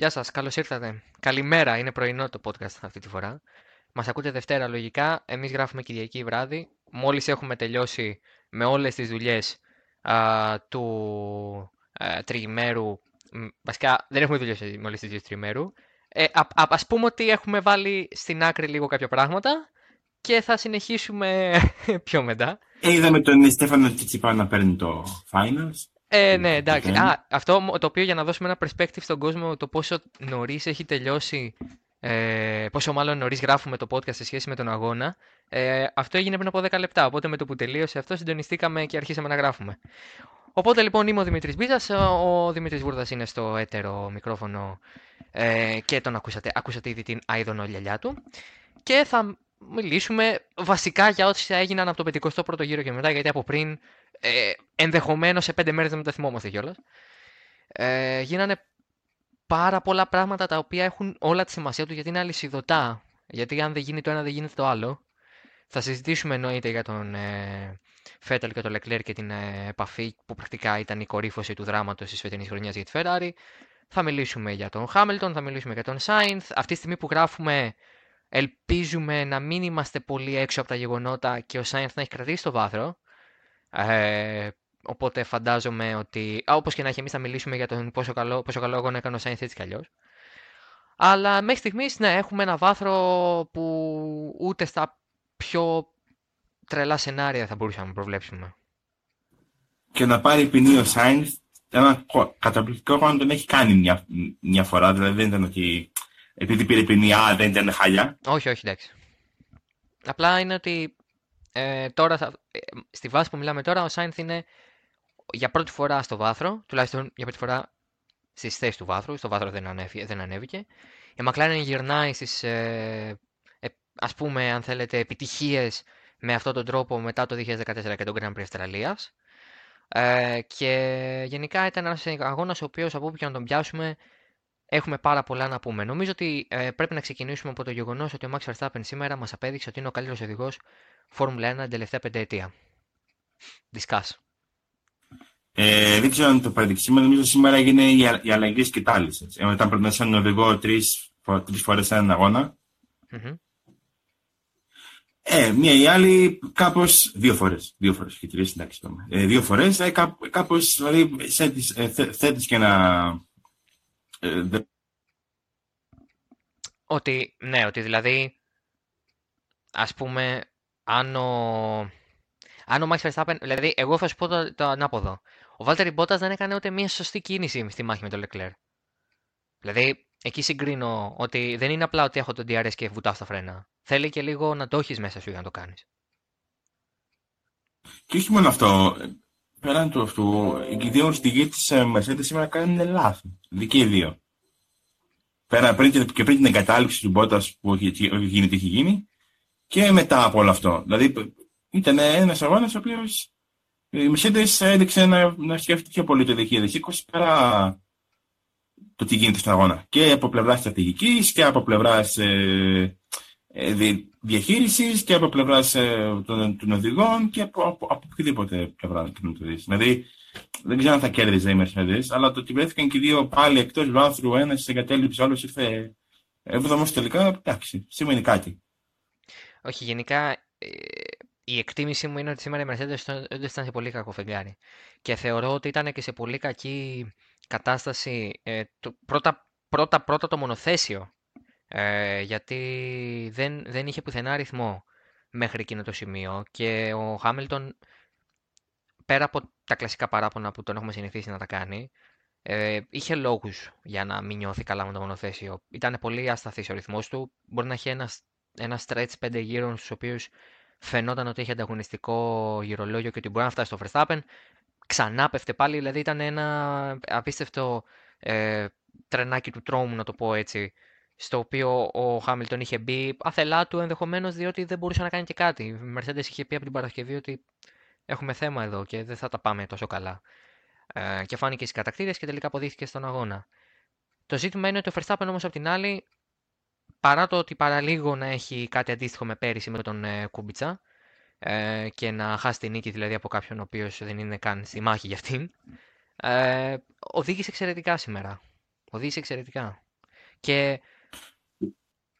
Γεια σας, καλώς ήρθατε. Καλημέρα, είναι πρωινό το podcast αυτή τη φορά. Μας ακούτε Δευτέρα λογικά, εμείς γράφουμε Κυριακή βράδυ. Μόλις έχουμε τελειώσει με όλες τις δουλειές α, του α, τριημέρου, βασικά δεν έχουμε δουλειώσει με όλες τις δύο τριημέρου. Ε, α, α, ας πούμε ότι έχουμε βάλει στην άκρη λίγο κάποια πράγματα και θα συνεχίσουμε πιο μετά. Ε, είδαμε τον Στέφανο Τσιτσιπά να παίρνει το finals. Ε, ναι, εντάξει. Α, αυτό το οποίο για να δώσουμε ένα perspective στον κόσμο το πόσο νωρίς έχει τελειώσει, ε, πόσο μάλλον νωρίς γράφουμε το podcast σε σχέση με τον αγώνα. Ε, αυτό έγινε πριν από 10 λεπτά. Οπότε με το που τελείωσε αυτό συντονιστήκαμε και αρχίσαμε να γράφουμε. Οπότε λοιπόν είμαι ο Δημήτρης Μπίζας. Ο Δημήτρης Βούρδας είναι στο έτερο μικρόφωνο ε, και τον ακούσατε. Ακούσατε ήδη την άιδονο λιαλιά του. Και θα μιλήσουμε βασικά για ό,τι έγιναν από το 51ο γύρο και μετά, γιατί από πριν ε, ενδεχομένως σε πέντε μέρες δεν τα θυμόμαστε κιόλας. Ε, γίνανε πάρα πολλά πράγματα τα οποία έχουν όλα τη σημασία του γιατί είναι αλυσιδωτά. Γιατί αν δεν γίνει το ένα δεν γίνεται το άλλο. Θα συζητήσουμε εννοείται για τον ε, Φέτελ και τον Λεκλέρ και την ε, επαφή που πρακτικά ήταν η κορύφωση του δράματος της φετινής χρονιάς για τη Ferrari. Θα μιλήσουμε για τον Χάμιλτον, θα μιλήσουμε για τον Σάινθ. Αυτή τη στιγμή που γράφουμε ελπίζουμε να μην είμαστε πολύ έξω από τα γεγονότα και ο Σάινθ να έχει κρατήσει το βάθρο. Ε, οπότε φαντάζομαι ότι, α, όπως και να έχει, εμείς θα μιλήσουμε για τον πόσο καλό, πόσο καλό αγώνα έκανε ο Σάινθ έτσι κι αλλιώς. Αλλά μέχρι στιγμής, ναι, έχουμε ένα βάθρο που ούτε στα πιο τρελά σενάρια θα μπορούσαμε να προβλέψουμε. Και να πάρει ποινή ο Σάινθ, ένα καταπληκτικό αγώνα τον έχει κάνει μια, μια φορά, δηλαδή δεν ήταν ότι επειδή πήρε ποινή, α, δεν ήταν χαλιά. Όχι, όχι, εντάξει. Απλά είναι ότι ε, τώρα, θα, ε, στη βάση που μιλάμε τώρα, ο Σάινθ είναι για πρώτη φορά στο βάθρο, τουλάχιστον για πρώτη φορά στις θέσεις του βάθρου. Στο βάθρο δεν, ανέβη, δεν ανέβηκε. Η McLaren γυρνάει στις, ε, ε, ας πούμε, αν θέλετε, επιτυχίες με αυτόν τον τρόπο μετά το 2014 και τον Grand Prix Αυστραλίας. Ε, και γενικά ήταν ένας αγώνας ο οποίος από όπου και να τον πιάσουμε έχουμε πάρα πολλά να πούμε. Νομίζω ότι ε, πρέπει να ξεκινήσουμε από το γεγονός ότι ο Max Verstappen σήμερα μας απέδειξε ότι είναι ο καλύτερος οδηγός Φόρμουλα 1 την τελευταία πενταετία. Δισκάς. Ε, δεν ξέρω αν το παραδείξεις νομίζω σήμερα έγινε η, η αλλαγή σκητάλη. Όταν προτείνει έναν οδηγό τρεις φορές έναν αγώνα. Mm-hmm. Ε, μία ή άλλη κάπως δύο φορές. Δύο φορές και τρεις, εντάξει. Ε, δύο φορές, ε, κάπως δηλαδή ε, θέτεις και ένα. Ε, ότι, ναι, ότι δηλαδή, ας πούμε, αν ο, αν ο Max Verstappen, δηλαδή εγώ θα σου πω το, το ανάποδο. Ο Βάλτερ Μπότα δεν έκανε ούτε μία σωστή κίνηση στη μάχη με τον Leclerc. Δηλαδή, εκεί συγκρίνω ότι δεν είναι απλά ότι έχω τον DRS και βουτάω στα φρένα. Θέλει και λίγο να το έχεις μέσα σου για να το κάνεις. Και όχι μόνο αυτό. Πέραν του αυτού, οι δύο ορτιγοί της Mercedes σήμερα κάνουν λάθη. Δική οι δύο. Πέρα πριν και, πριν την εγκατάλειψη του Μπότα που έχει γίνει τι έχει γίνει, και μετά από όλο αυτό. Δηλαδή ήταν ένας αγώνας ο οποίος η Mercedes έδειξε να, να σκέφτεται πιο πολύ το 2020 παρά το τι γίνεται στον αγώνα. Και από πλευράς στρατηγικής και από πλευράς ε, ε, διαχείρισης και από πλευράς ε, των, των, οδηγών και από, από, από οποιαδήποτε πλευρά να το δει. Δηλαδή δεν ξέρω αν θα κέρδιζε η Mercedes, αλλά το ότι βρέθηκαν και οι δύο πάλι εκτός βάθρου, ένας εγκατέλειψη, άλλος ήρθε έβδομος τελικά, εντάξει, σημαίνει κάτι. Όχι, γενικά ε, η εκτίμησή μου είναι ότι σήμερα η Mercedes ήταν σε πολύ κακό φεγγάρι. Και θεωρώ ότι ήταν και σε πολύ κακή κατάσταση ε, το, πρώτα, πρώτα, πρώτα το μονοθέσιο. Ε, γιατί δεν, δεν είχε πουθενά αριθμό μέχρι εκείνο το σημείο. Και ο Χάμιλτον, πέρα από τα κλασικά παράπονα που τον έχουμε συνηθίσει να τα κάνει, ε, είχε λόγους για να μην νιώθει καλά με το μονοθέσιο. Ήταν πολύ ασταθής ο ρυθμός του. Μπορεί να έχει ένα ένα stretch πέντε γύρων στους οποίους φαινόταν ότι έχει ανταγωνιστικό γυρολόγιο και ότι μπορεί να φτάσει στο Verstappen. Ξανά πέφτε πάλι, δηλαδή ήταν ένα απίστευτο ε, τρενάκι του τρόμου, να το πω έτσι, στο οποίο ο Χάμιλτον είχε μπει αθελά του ενδεχομένως διότι δεν μπορούσε να κάνει και κάτι. Η Mercedes είχε πει από την Παρασκευή ότι έχουμε θέμα εδώ και δεν θα τα πάμε τόσο καλά. Ε, και φάνηκε στις κατακτήρες και τελικά αποδείχθηκε στον αγώνα. Το ζήτημα είναι ότι ο Verstappen όμως απ' την άλλη παρά το ότι παραλίγο να έχει κάτι αντίστοιχο με πέρυσι με τον ε, Κούμπιτσα ε, και να χάσει την νίκη δηλαδή από κάποιον ο οποίος δεν είναι καν στη μάχη για αυτήν, ε, οδήγησε εξαιρετικά σήμερα. Οδήγησε εξαιρετικά. Και.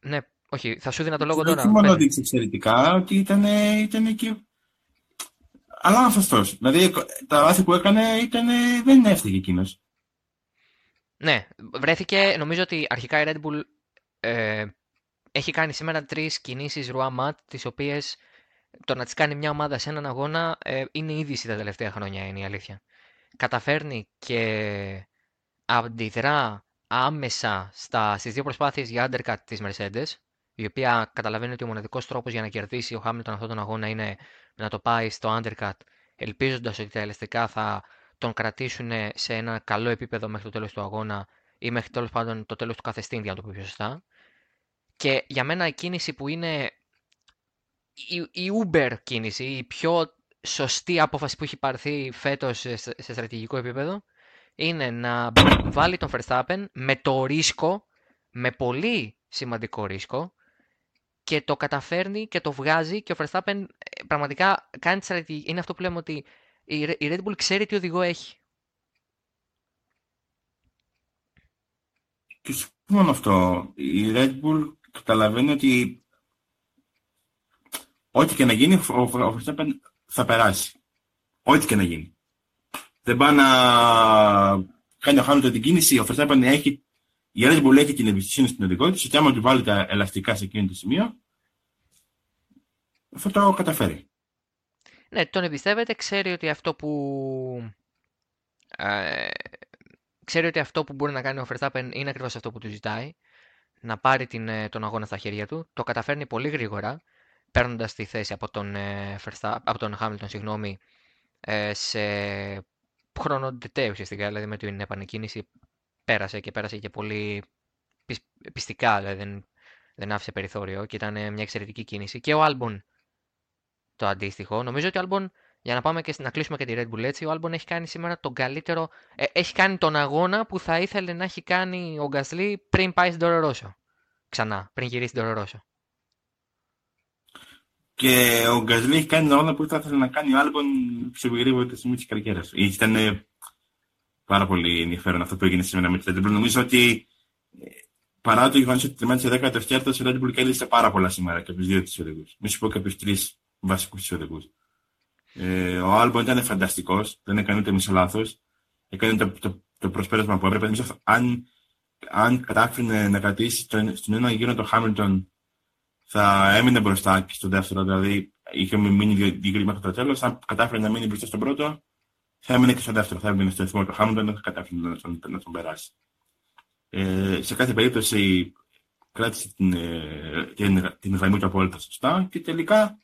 Ναι, όχι, θα σου δίνα το λόγο τώρα. Όχι μόνο ότι εξαιρετικά, ότι ήταν, ήταν και. Αλλά αυτό. Δηλαδή τα λάθη που έκανε ήταν, δεν έφταιγε εκείνος. Ναι, βρέθηκε. Νομίζω ότι αρχικά η Red Bull ε, έχει κάνει σήμερα τρεις κινήσεις ρουά ματ, τις οποίες το να τις κάνει μια ομάδα σε έναν αγώνα ε, είναι είδηση τα τελευταία χρόνια, είναι η αλήθεια. Καταφέρνει και αντιδρά άμεσα στα, στις δύο προσπάθειες για undercut της Mercedes, η οποία καταλαβαίνει ότι ο μοναδικός τρόπος για να κερδίσει ο Hamilton αυτόν τον αγώνα είναι να το πάει στο undercut, ελπίζοντας ότι τα ελαστικά θα τον κρατήσουν σε ένα καλό επίπεδο μέχρι το τέλος του αγώνα ή μέχρι τέλος πάντων το τέλος του κάθε stint, για να το πω πιο σωστά. Και για μένα η κίνηση που είναι η, η Uber κίνηση, η πιο σωστή απόφαση που έχει πάρθει φέτος σε, σε στρατηγικό επίπεδο, είναι να βάλει τον Verstappen με το ρίσκο, με πολύ σημαντικό ρίσκο, και το καταφέρνει και το βγάζει και ο Verstappen ε, πραγματικά κάνει τη στρατηγική. Είναι αυτό που λέμε ότι η Red Bull ξέρει τι οδηγό έχει. Και μόνο αυτό. Η Red Bull καταλαβαίνει ότι ό,τι και να γίνει, ο Verstappen θα περάσει. Ό,τι και να γίνει. Δεν πάει να κάνει ο Χάμιλτον την κίνηση, ο Verstappen έχει, η Red Bull έχει την εμπιστοσύνη στην οδηγό της, ότι άμα του βάλει τα ελαστικά σε εκείνο το σημείο, θα το καταφέρει. Ναι, τον εμπιστεύεται, ξέρει ότι αυτό που... Ε, ξέρει ότι αυτό που μπορεί να κάνει ο Verstappen είναι ακριβώς αυτό που του ζητάει. Να πάρει την, ε, τον αγώνα στα χέρια του. Το καταφέρνει πολύ γρήγορα, παίρνοντας τη θέση από τον, ε, από τον Hamilton συγγνώμη, ε, σε χρόνο ντετέ ουσιαστικά. Δηλαδή με την επανεκκίνηση πέρασε και πέρασε και πολύ πειστικά. Δηλαδή δεν, δεν άφησε περιθώριο και ήταν μια εξαιρετική κίνηση. Και ο Άλμπον το αντίστοιχο. Νομίζω ότι ο Άλμπον, για να πάμε και να κλείσουμε και τη Red Bull έτσι, ο Άλμπον έχει κάνει σήμερα τον καλύτερο. Ε, έχει κάνει τον αγώνα που θα ήθελε να έχει κάνει ο Γκασλή πριν πάει στην Toro Rosso. Ξανά, πριν γυρίσει στην Τωρορόσο. Και ο Γκασλή έχει κάνει τον αγώνα που θα ήθελε να κάνει ο Άλμπον σε γρήγορα στιγμή της καριέρας. Ήταν πάρα πολύ ενδιαφέρον αυτό που έγινε σήμερα με τη Red Bull. Νομίζω ότι ε, παρά το γεγονός ότι τερμάτισε 14ο, η Red Bull κέρδισε πάρα πολλά σήμερα και από τους δύο της οδηγούς. Μη σου πω και από τους τρεις βασικούς της οδηγούς. Ε, ο Άλμπον ήταν φανταστικός, δεν έκανε ούτε μισό λάθος. Έκανε το, το, το προσπέρασμα που έπρεπε. Νομίζω, αν, αν κατάφερε να κρατήσει τον, στον ένα γύρο το Χάμιλτον, θα έμεινε μπροστά και στο δεύτερο. Δηλαδή, είχε μείνει δύο μέχρι το τέλος. Αν κατάφερε να μείνει μπροστά στον πρώτο, θα έμεινε και στο δεύτερο. Θα έμεινε στο εθνικό του Χάμιλτον, δεν θα κατάφερε να τον, να τον περάσει. Ε, σε κάθε περίπτωση κράτησε την, ε, την, την γραμμή του απόλυτα σωστά και τελικά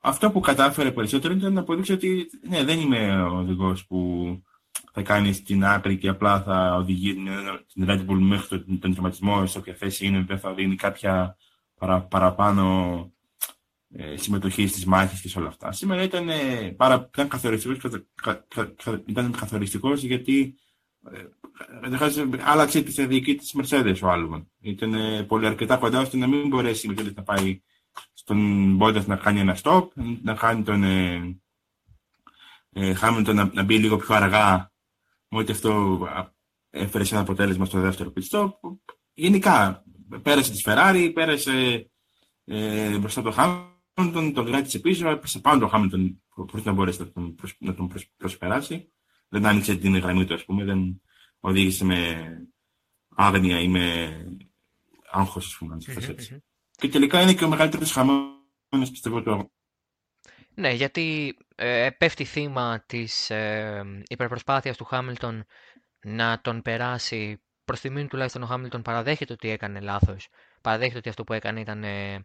αυτό που κατάφερε περισσότερο ήταν να αποδείξει ότι ναι, δεν είμαι ο οδηγός που θα κάνει στην άκρη και απλά θα οδηγεί την Red Bull μέχρι τον, τον τερματισμό σε όποια θέση είναι, δεν θα δίνει κάποια παρα, παραπάνω ε, συμμετοχής στις μάχες και σε όλα αυτά. Σήμερα ήταν, ε, πάρα, ήταν καθοριστικός, κα, κα, κα, ήταν καθοριστικός γιατί ε, άλλαξε τη στρατηγική της Mercedes ο Άλβον. Ήταν ε, πολύ αρκετά κοντά ώστε να μην μπορέσει η Mercedes να πάει στον Μπόντα να κάνει ένα stop, να κάνει τον ε, ε, Hamilton να, να μπει λίγο πιο αργά, ότι αυτό έφερε σε ένα αποτέλεσμα στο δεύτερο pit stop. Γενικά, πέρασε τη Ferrari, πέρασε ε, μπροστά από τον Hamilton, τον κράτησε πίσω, έπεσε πάνω τον Hamilton χωρίς να μπορέσει να τον, προσ, να τον προσ, προσπεράσει. Δεν άνοιξε την γραμμή του, ας πούμε, δεν οδήγησε με άγνοια ή με άγχος, ας πούμε, αν έτσι. Και τελικά είναι και ο μεγαλύτερος χαμένος, πιστεύω, του Ναι, γιατί ε, πέφτει θύμα της ε, υπερπροσπάθειας του Χάμιλτον να τον περάσει. Προς τιμήν τουλάχιστον ο Χάμιλτον παραδέχεται ότι έκανε λάθος. Παραδέχεται ότι αυτό που έκανε ήταν ε,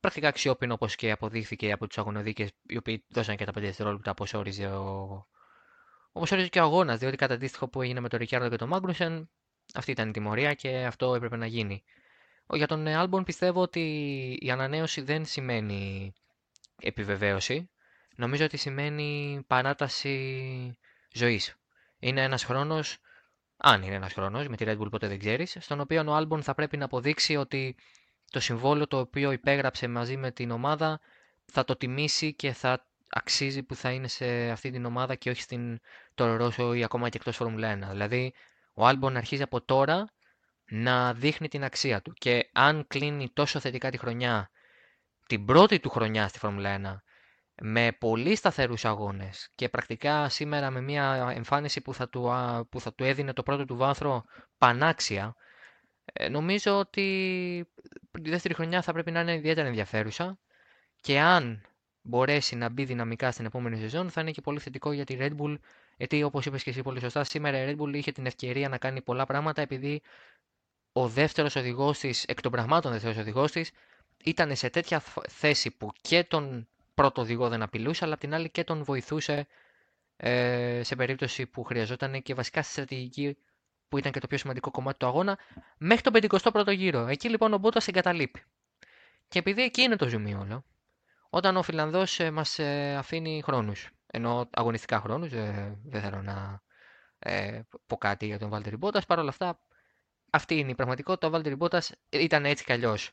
πρακτικά αξιόπινο όπως και αποδείχθηκε από τους αγωνοδίκες οι οποίοι δώσαν και τα 5 δευτερόλεπτα όπως όριζε ο... Όπως όριζε και ο αγώνας, διότι κατά αντίστοιχο που έγινε με τον Ρικιάρδο και τον Μάγκρουσεν, αυτή ήταν η τιμωρία και αυτό έπρεπε να γίνει. Για τον Άλμπον πιστεύω ότι η ανανέωση δεν σημαίνει επιβεβαίωση. Νομίζω ότι σημαίνει παράταση ζωής. Είναι ένας χρόνος, αν είναι ένας χρόνος, με τη Red Bull ποτέ δεν ξέρεις, στον οποίο ο Άλμπον θα πρέπει να αποδείξει ότι το συμβόλαιο το οποίο υπέγραψε μαζί με την ομάδα θα το τιμήσει και θα αξίζει που θα είναι σε αυτή την ομάδα και όχι στην Toro Rosso ή ακόμα και εκτός Formula 1. Δηλαδή, ο Άλμπον αρχίζει από τώρα να δείχνει την αξία του. Και αν κλείνει τόσο θετικά τη χρονιά, την πρώτη του χρονιά στη Φόρμουλα 1, με πολύ σταθερούς αγώνες και πρακτικά σήμερα με μια εμφάνιση που θα του, που θα του έδινε το πρώτο του βάθρο πανάξια, ε, νομίζω ότι η δεύτερη χρονιά θα πρέπει να είναι ιδιαίτερα ενδιαφέρουσα και αν μπορέσει να μπει δυναμικά στην επόμενη σεζόν θα είναι και πολύ θετικό για τη Red Bull γιατί όπως είπες και εσύ πολύ σωστά σήμερα η Red Bull είχε την ευκαιρία να κάνει πολλά πράγματα επειδή ο δεύτερος οδηγός της, εκ των πραγμάτων δεύτερος οδηγός της ήταν σε τέτοια θέση που και τον πρώτο οδηγό δεν απειλούσε αλλά την άλλη και τον βοηθούσε ε, σε περίπτωση που χρειαζόταν και βασικά στη στρατηγική που ήταν και το πιο σημαντικό κομμάτι του αγώνα, μέχρι τον 51ο γύρο. Εκεί λοιπόν ο Μπότας εγκαταλείπει. Και επειδή εκεί είναι το ζουμί όλο, όταν ο Φιλανδός ε, μας ε, αφήνει χρόνους, ενώ αγωνιστικά χρόνους, ε, δεν θέλω να ε, πω κάτι για τον Βάλτερ Μπότας, παρόλα αυτά αυτή είναι η πραγματικότητα. Ο Βάλτερ Μπότας ήταν έτσι κι αλλιώς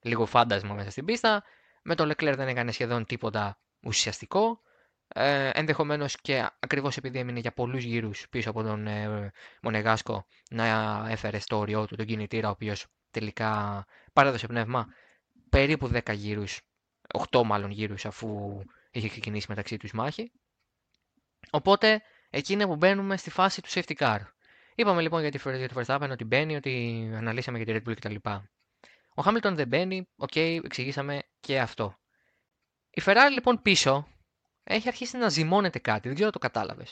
λίγο φάντασμα μέσα στην πίστα. Με τον Λεκλέρ δεν έκανε σχεδόν τίποτα ουσιαστικό. Ε, Ενδεχομένως και ακριβώς επειδή έμεινε για πολλούς γύρους πίσω από τον ε, Μονεγάσκο να έφερε στο όριό του τον κινητήρα, ο οποίος τελικά παρέδωσε πνεύμα περίπου 10 γύρους, 8 μάλλον γύρους, αφού είχε ξεκινήσει μεταξύ τους μάχη. Οπότε εκεί είναι που μπαίνουμε στη φάση του safety car. Είπαμε λοιπόν για τη, για τη Verstappen ότι μπαίνει, ότι αναλύσαμε για τη Red Bull κτλ. Ο Hamilton δεν μπαίνει, ok, okay, εξηγήσαμε και αυτό. Η Ferrari λοιπόν πίσω έχει αρχίσει να ζυμώνεται κάτι. Δεν ξέρω αν το κατάλαβες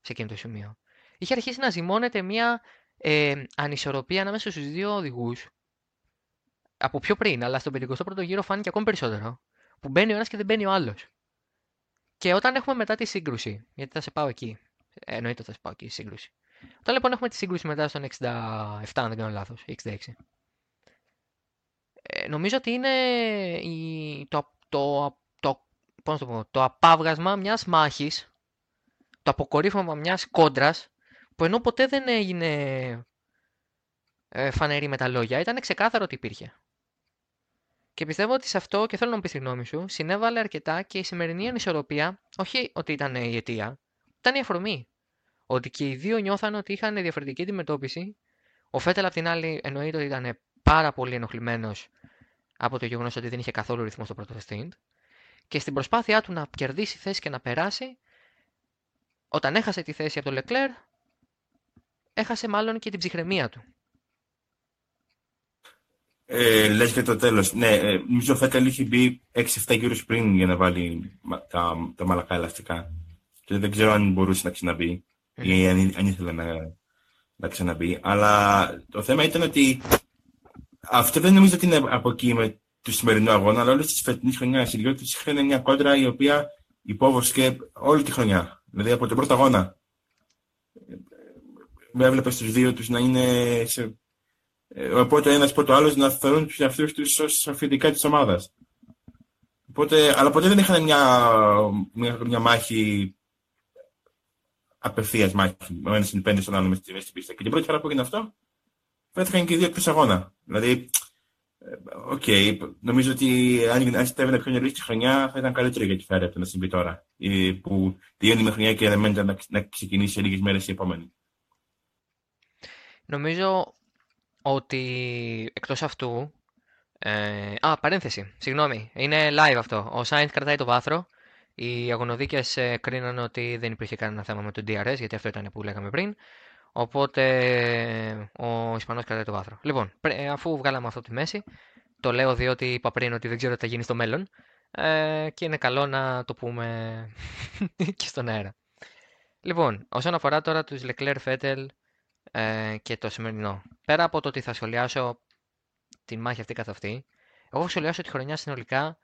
σε εκείνο το σημείο. Είχε αρχίσει να ζυμώνεται μια ε, ανισορροπία ανάμεσα στους δύο οδηγούς. Από πιο πριν, αλλά στον 51ο γύρο φάνηκε ακόμη περισσότερο. Που μπαίνει ο ένας και δεν μπαίνει ο άλλος. Και όταν έχουμε μετά τη σύγκρουση, γιατί θα σε πάω εκεί. Ε, εννοείται θα σε πάω εκεί, η σύγκρουση. Όταν λοιπόν έχουμε τη σύγκρουση μετά στον 67, αν δεν κάνω λάθος, 66. Ε, νομίζω ότι είναι η, το, το πώς το, πω, το απάβγασμα μιας μάχης, το αποκορύφωμα μιας κόντρας, που ενώ ποτέ δεν έγινε ε, φανερή με τα λόγια, ήταν ξεκάθαρο ότι υπήρχε. Και πιστεύω ότι σε αυτό, και θέλω να μου πεις τη γνώμη σου, συνέβαλε αρκετά και η σημερινή ανισορροπία, όχι ότι ήταν η αιτία, ήταν η αφορμή. Ότι και οι δύο νιώθαν ότι είχαν διαφορετική αντιμετώπιση. Ο Φέτελ, απ' την άλλη, εννοείται ότι ήταν πάρα πολύ ενοχλημένος από το γεγονός ότι δεν είχε καθόλου ρυθμό στο πρώτο stint και στην προσπάθειά του να κερδίσει θέση και να περάσει, όταν έχασε τη θέση από τον Λεκλέρ, έχασε μάλλον και την ψυχραιμία του. Ε, λες και το τέλος. Ναι, ε, νομίζω ο Φέτελ είχε μπει 6-7 γύρους πριν για να βάλει τα, τα μαλακά ελαστικά. Και δεν ξέρω αν μπορούσε να ξαναμπεί ή αν, αν ήθελε να, να ξαναμπεί. Αλλά το θέμα ήταν ότι αυτό δεν νομίζω ότι είναι από εκεί με του σημερινού αγώνα, αλλά όλη τη φετινή χρονιάς. Οι Λιώτε είχαν μια κόντρα η οποία υπόβοσκε όλη τη χρονιά. Δηλαδή από τον πρώτο αγώνα. Με έβλεπες τους δύο τους να είναι. Σε... Οπότε ένας πρώτο άλλος να θεωρούν τους εαυτούς τους ως αφεντικά της ομάδας. Οπότε, αλλά ποτέ δεν είχαν μια, μια, μια μάχη απευθείας μάχη. Ο ένας είναι στον άλλο μέσα στην πίστα. Και την πρώτη φορά που έγινε αυτό, βρέθηκαν και οι δύο εκτός αγώνα. Δηλαδή, Ok. Okay. Νομίζω ότι αν συνέβαινε πιο νωρίς τη χρονιά θα ήταν καλύτερο για τη Ferrari από το να συμβεί τώρα. Που τελειώνει η χρονιά και αναμένεται να, να ξεκινήσει σε λίγες μέρες η επόμενη. Νομίζω ότι εκτός αυτού. Ε, α, παρένθεση. Συγγνώμη. Είναι live αυτό. Ο Σάινθ κρατάει το βάθρο. Οι αγωνοδίκες ε, κρίναν ότι δεν υπήρχε κανένα θέμα με το DRS, γιατί αυτό ήταν που λέγαμε πριν. Οπότε ο Ισπανός κρατάει το βάθρο. Λοιπόν, αφού βγάλαμε αυτό τη μέση, το λέω διότι είπα πριν ότι δεν ξέρω τι θα γίνει στο μέλλον. Ε, και είναι καλό να το πούμε και στον αέρα. Λοιπόν, όσον αφορά τώρα τους Leclerc, Vettel ε, και το σημερινό. Πέρα από το ότι θα σχολιάσω την μάχη αυτή καθ' αυτή, εγώ θα σχολιάσω τη χρονιά συνολικά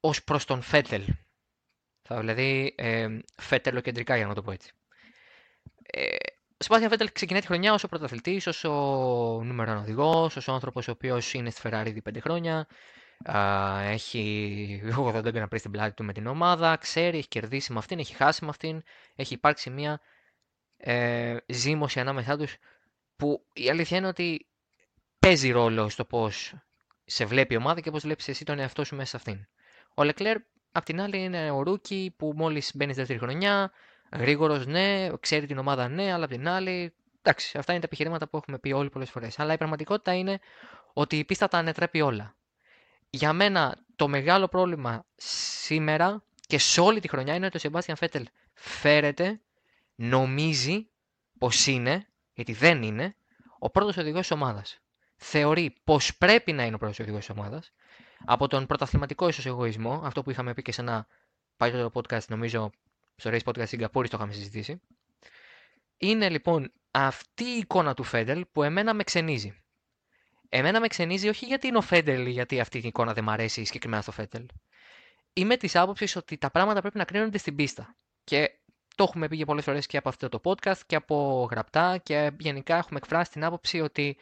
ως προς τον Vettel. Θα δηλαδή ε, Vettel για να το πω έτσι. Ε, Σπάθια Βέτελ ξεκινάει τη χρονιά ω ο πρωταθλητής, ω ο νούμερο οδηγός, ω ο άνθρωπος ο οποίος είναι στη Ferrari ήδη 5 χρόνια. Α, έχει 80 να πει στην πλάτη του με την ομάδα. Ξέρει, έχει κερδίσει με αυτήν, έχει χάσει με αυτήν. Έχει υπάρξει μια ε, ζήμωση ανάμεσά τους που η αλήθεια είναι ότι παίζει ρόλο στο πώς σε βλέπει η ομάδα και πώς βλέπεις εσύ τον εαυτό σου μέσα σε αυτήν. Ο Leclerc, απ' την άλλη, είναι ο rookie που μόλις μπαίνει στη δεύτερη χρονιά, Γρήγορος, ναι, ξέρει την ομάδα, ναι, αλλά απ' την άλλη εντάξει, αυτά είναι τα επιχειρήματα που έχουμε πει όλοι πολλές φορές. Αλλά η πραγματικότητα είναι ότι η πίστα τα ανετρέπει όλα. Για μένα το μεγάλο πρόβλημα σήμερα και σε όλη τη χρονιά είναι ότι ο Σεμπάστιαν Φέτελ φέρεται, νομίζει πως είναι, γιατί δεν είναι, ο πρώτος οδηγός της ομάδας. Θεωρεί πως πρέπει να είναι ο πρώτος οδηγός της ομάδας, από τον πρωταθληματικό ίσως εγωισμό, αυτό που είχαμε πει και σε ένα παλιότερο podcast, νομίζω, στο Race Podcast Σιγκαπούρης το είχαμε συζητήσει. Είναι λοιπόν αυτή η εικόνα του Φέντελ που εμένα με ξενίζει. Εμένα με ξενίζει όχι γιατί είναι ο Φέντελ ή γιατί αυτή η εικόνα δεν μου αρέσει συγκεκριμένα στο Φέντελ. Είμαι της άποψης ότι τα πράγματα πρέπει να κρίνονται στην πίστα. Και το έχουμε πει και πολλές φορές και από αυτό το podcast και από γραπτά και γενικά έχουμε εκφράσει την άποψη ότι.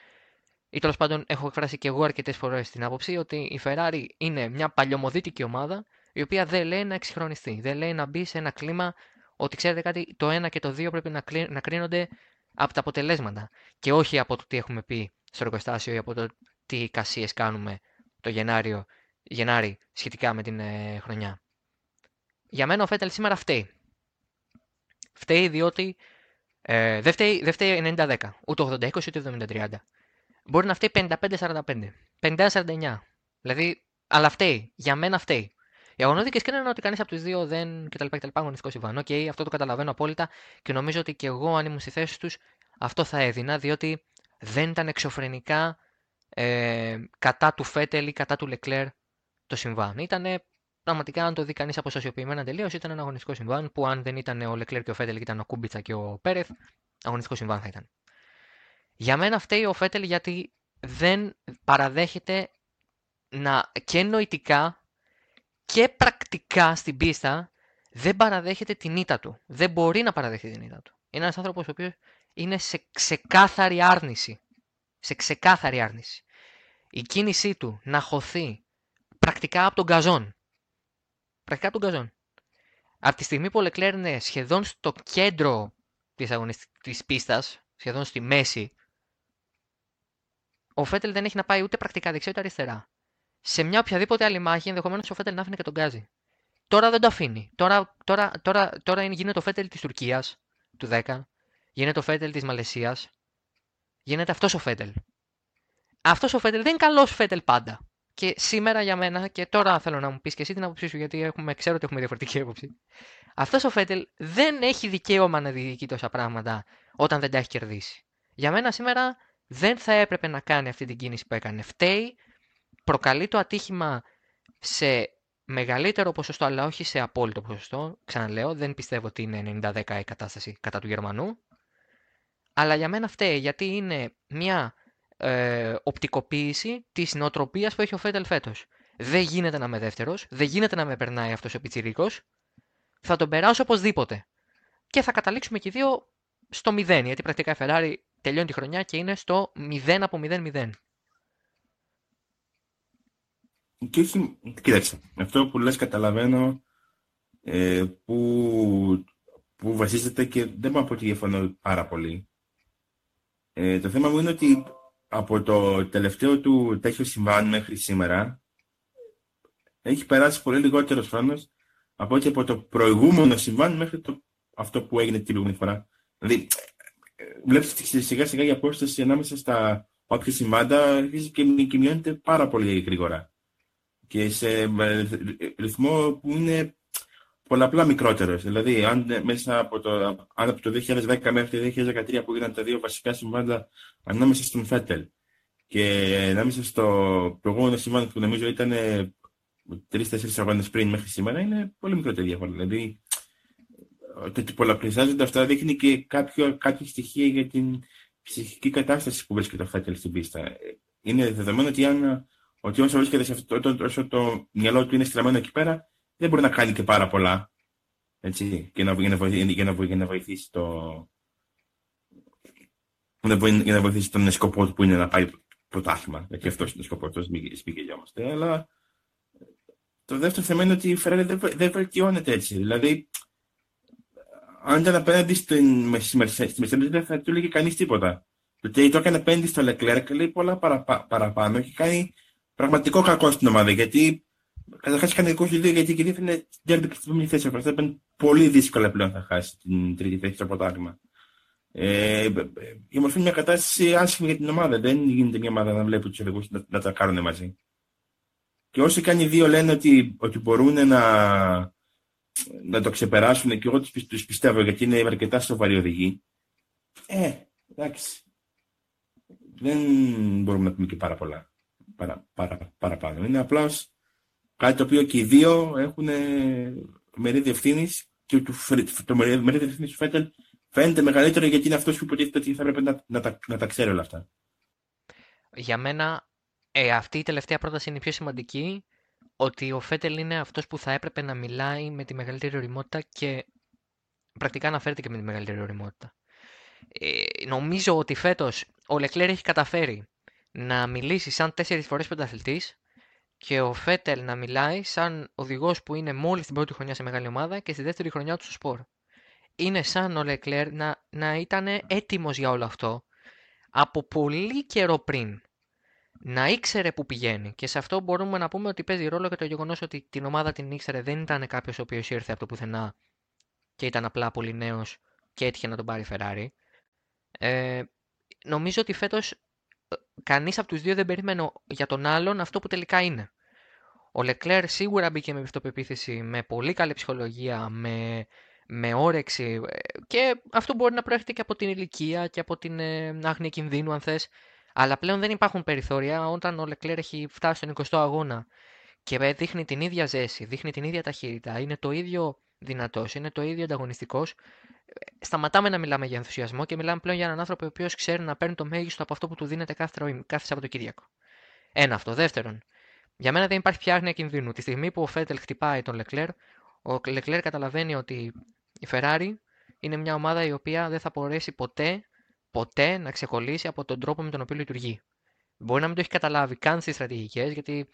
ή τέλος πάντων έχω εκφράσει και εγώ αρκετές φορές την άποψη ότι η Ferrari είναι μια παλιωμοδίτικη ομάδα η οποία δεν λέει να εξυγχρονιστεί. Δεν λέει να μπει σε ένα κλίμα ότι ξέρετε κάτι, το ένα και το δύο πρέπει να κρίνονται από τα αποτελέσματα και όχι από το τι έχουμε πει στο εργοστάσιο ή από το τι εικασίες κάνουμε το Γενάριο, Γενάρη σχετικά με την ε, χρονιά. Για μένα ο Φέτελ σήμερα φταίει. Φταίει διότι ε, δεν φταίει, δεν φταίει 90-10, ούτε 80-20 ούτε 70-30. Μπορεί να φταίει 55-45, 50-49. Δηλαδή, αλλά φταίει. Για μένα φταίει. Οι αγωνοδίκες κρίνανε ότι κανείς από τους δύο δεν κτλ. κτλ αγωνιστικό συμβάν. Ok, okay, αυτό το καταλαβαίνω απόλυτα και νομίζω ότι και εγώ, αν ήμουν στη θέση τους, αυτό θα έδινα, διότι δεν ήταν εξωφρενικά ε, κατά του Φέτελ ή κατά του Λεκλέρ το συμβάν. Ήταν πραγματικά, αν το δει κανείς αποστασιοποιημένα τελείως, ήταν ένα αγωνιστικό συμβάν που αν δεν ήταν ο Λεκλέρ και ο Φέτελ, ήταν ο Κούμπιτσα και ο Πέρεθ, αγωνιστικό συμβάν θα ήταν. Για μένα φταίει ο Φέτελ γιατί δεν παραδέχεται να και νοητικά και πρακτικά στην πίστα δεν παραδέχεται την ήττα του. Δεν μπορεί να παραδεχτεί την ήττα του. Είναι ένας άνθρωπος ο οποίος είναι σε ξεκάθαρη άρνηση. Σε ξεκάθαρη άρνηση. Η κίνησή του να χωθεί πρακτικά από τον καζόν. Πρακτικά από τον καζόν. Από τη στιγμή που ο Λεκλέρ είναι σχεδόν στο κέντρο της, της πίστας, σχεδόν στη μέση, ο Φέτελ δεν έχει να πάει ούτε πρακτικά δεξιά ούτε αριστερά σε μια οποιαδήποτε άλλη μάχη, ενδεχομένως ο Φέτελ να άφηνε και τον Γκάζι. Τώρα δεν το αφήνει. Τώρα, τώρα, τώρα, τώρα γίνεται ο Φέτελ της Τουρκίας του 10, γίνεται ο Φέτελ της Μαλαισίας, γίνεται αυτός ο Φέτελ. Αυτός ο Φέτελ δεν είναι καλός Φέτελ πάντα. Και σήμερα για μένα, και τώρα θέλω να μου πεις και εσύ την άποψή σου, γιατί έχουμε, ξέρω ότι έχουμε διαφορετική άποψη. Αυτός ο Φέτελ δεν έχει δικαίωμα να διοικεί τόσα πράγματα όταν δεν τα έχει κερδίσει. Για μένα σήμερα δεν θα έπρεπε να κάνει αυτή την κίνηση που έκανε. Φταίει προκαλεί το ατύχημα σε μεγαλύτερο ποσοστό, αλλά όχι σε απόλυτο ποσοστό. Ξαναλέω, δεν πιστεύω ότι είναι 90-10 η κατάσταση κατά του Γερμανού. Αλλά για μένα φταίει, γιατί είναι μια ε, οπτικοποίηση της νοοτροπίας που έχει ο Φέτελ φέτος. Δεν γίνεται να είμαι δεύτερος, δεν γίνεται να με περνάει αυτός ο πιτσιρίκος. Θα τον περάσω οπωσδήποτε. Και θα καταλήξουμε και οι δύο στο 0, γιατί πρακτικά η Ferrari τελειώνει τη χρονιά και είναι στο 0 από 0-0. Και όχι, κοίταξε, αυτό που λες καταλαβαίνω ε, που, που βασίζεται και δεν μπορώ να πω ότι διαφωνώ πάρα πολύ. Ε, το θέμα μου είναι ότι από το τελευταίο του τέτοιο συμβάν μέχρι σήμερα έχει περάσει πολύ λιγότερος χρόνος από ότι από το προηγούμενο συμβάν μέχρι το, αυτό που έγινε την προηγούμενη φορά. Δηλαδή, ε, βλέπεις σιγά σιγά η απόσταση ανάμεσα στα όποια συμβάντα αρχίζει και, και μειώνεται πάρα πολύ γρήγορα και σε ρυθμό που είναι πολλαπλά μικρότερος. Δηλαδή, αν μέσα από το, αν από το 2010 μέχρι το 2013 που έγιναν τα δύο βασικά συμβάντα ανάμεσα στον Φέτελ και ανάμεσα στο προηγούμενο συμβάν που νομίζω ήταν τρει-τέσσερι αγώνες πριν μέχρι σήμερα, είναι πολύ μικρότερη διαφορά. Δηλαδή, το ότι πολλαπλασιάζονται αυτά δείχνει και κάποιο, κάποια στοιχεία για την ψυχική κατάσταση που βρίσκεται ο Φέτελ στην πίστα. Είναι δεδομένο ότι αν ότι όσο βρίσκεται σε αυτό, το, όσο το μυαλό του είναι στραμμένο εκεί πέρα, δεν μπορεί να κάνει και πάρα πολλά. Έτσι, για να, για να, βοηθήσει, για να, για να βοηθήσει το. Για να βοηθήσει τον σκοπό του που είναι να πάει πρωτάθλημα. Γιατί αυτός είναι ο σκοπός του, μην Αλλά το δεύτερο θέμα είναι ότι η Ferrari δεν, δεν βελτιώνεται έτσι. Δηλαδή, αν ήταν απέναντι στην Mercedes, δεν θα του έλεγε κανείς τίποτα. Το ότι το έκανε απέναντι στο Leclerc λέει πολλά παραπάνω. Έχει κάνει πραγματικό κακό στην ομάδα. Γιατί καταρχάς κάνει δικό σου γιατί η είναι στην τρίτη και στην θέση. Αυτό ήταν πολύ δύσκολα πλέον θα χάσει την τρίτη θέση στο πρωτάθλημα. Ε, η μια κατάσταση άσχημη για την ομάδα. Δεν γίνεται μια ομάδα να βλέπει τους οδηγούς να, να τα κάνουν μαζί. Και όσοι κάνει δύο λένε ότι, ότι μπορούν να, να το ξεπεράσουν και εγώ τους, πιστεύω γιατί είναι αρκετά σοβαροί οδηγοί. Ε, εντάξει. Δεν μπορούμε να πούμε και πάρα πολλά παρα, παρα, παραπάνω. Είναι απλώς κάτι το οποίο και οι δύο έχουν μερίδιο ευθύνης και το, το μερίδιο ευθύνης του Φέτελ φαίνεται μεγαλύτερο γιατί είναι αυτός που υποτίθεται ότι θα έπρεπε να, να, τα, να τα ξέρει όλα αυτά. Για μένα, ε, αυτή η τελευταία πρόταση είναι η πιο σημαντική. Ότι ο Φέτελ είναι αυτός που θα έπρεπε να μιλάει με τη μεγαλύτερη οριμότητα και πρακτικά αναφέρεται και με τη μεγαλύτερη οριμότητα. Ε, νομίζω ότι φέτος ο Λεκλέρ έχει καταφέρει να μιλήσει σαν τέσσερις φορές πενταθλητή και ο Φέτελ να μιλάει σαν οδηγός που είναι μόλις την πρώτη χρονιά σε μεγάλη ομάδα και στη δεύτερη χρονιά του στο σπορ. Είναι σαν ο Λεκλέρ να, να ήταν έτοιμος για όλο αυτό από πολύ καιρό πριν. Να ήξερε που πηγαίνει. Και σε αυτό μπορούμε να πούμε ότι παίζει ρόλο και το γεγονός ότι την ομάδα την ήξερε δεν ήταν κάποιος ο οποίος ήρθε από το πουθενά και ήταν απλά πολύ νέος και έτυχε να τον πάρει Ferrari. Ε, νομίζω ότι φέτος κανείς από τους δύο δεν περίμενε για τον άλλον αυτό που τελικά είναι. Ο Λεκλέρ σίγουρα μπήκε με αυτοπεποίθηση, με πολύ καλή ψυχολογία, με, με όρεξη ε, και αυτό μπορεί να προέρχεται και από την ηλικία και από την ε, άγνοια κινδύνου αν θες. Αλλά πλέον δεν υπάρχουν περιθώρια όταν ο Λεκλέρ έχει φτάσει στον 20ο αγώνα και δείχνει την ίδια ζέση, δείχνει την ίδια ταχύτητα, είναι το ίδιο δυνατός, είναι το ίδιο ανταγωνιστικός σταματάμε να μιλάμε για ενθουσιασμό και μιλάμε πλέον για έναν άνθρωπο ο οποίος ξέρει να παίρνει το μέγιστο από αυτό που του δίνεται κάθε, κάθε Σαββατοκύριακο. Ένα αυτό. Δεύτερον, για μένα δεν υπάρχει πια άγνοια κινδύνου. Τη στιγμή που ο Φέτελ χτυπάει τον Λεκλέρ, ο Λεκλέρ καταλαβαίνει ότι η Ferrari είναι μια ομάδα η οποία δεν θα μπορέσει ποτέ, ποτέ να ξεκολλήσει από τον τρόπο με τον οποίο λειτουργεί. Μπορεί να μην το έχει καταλάβει καν στις στρατηγικές, γιατί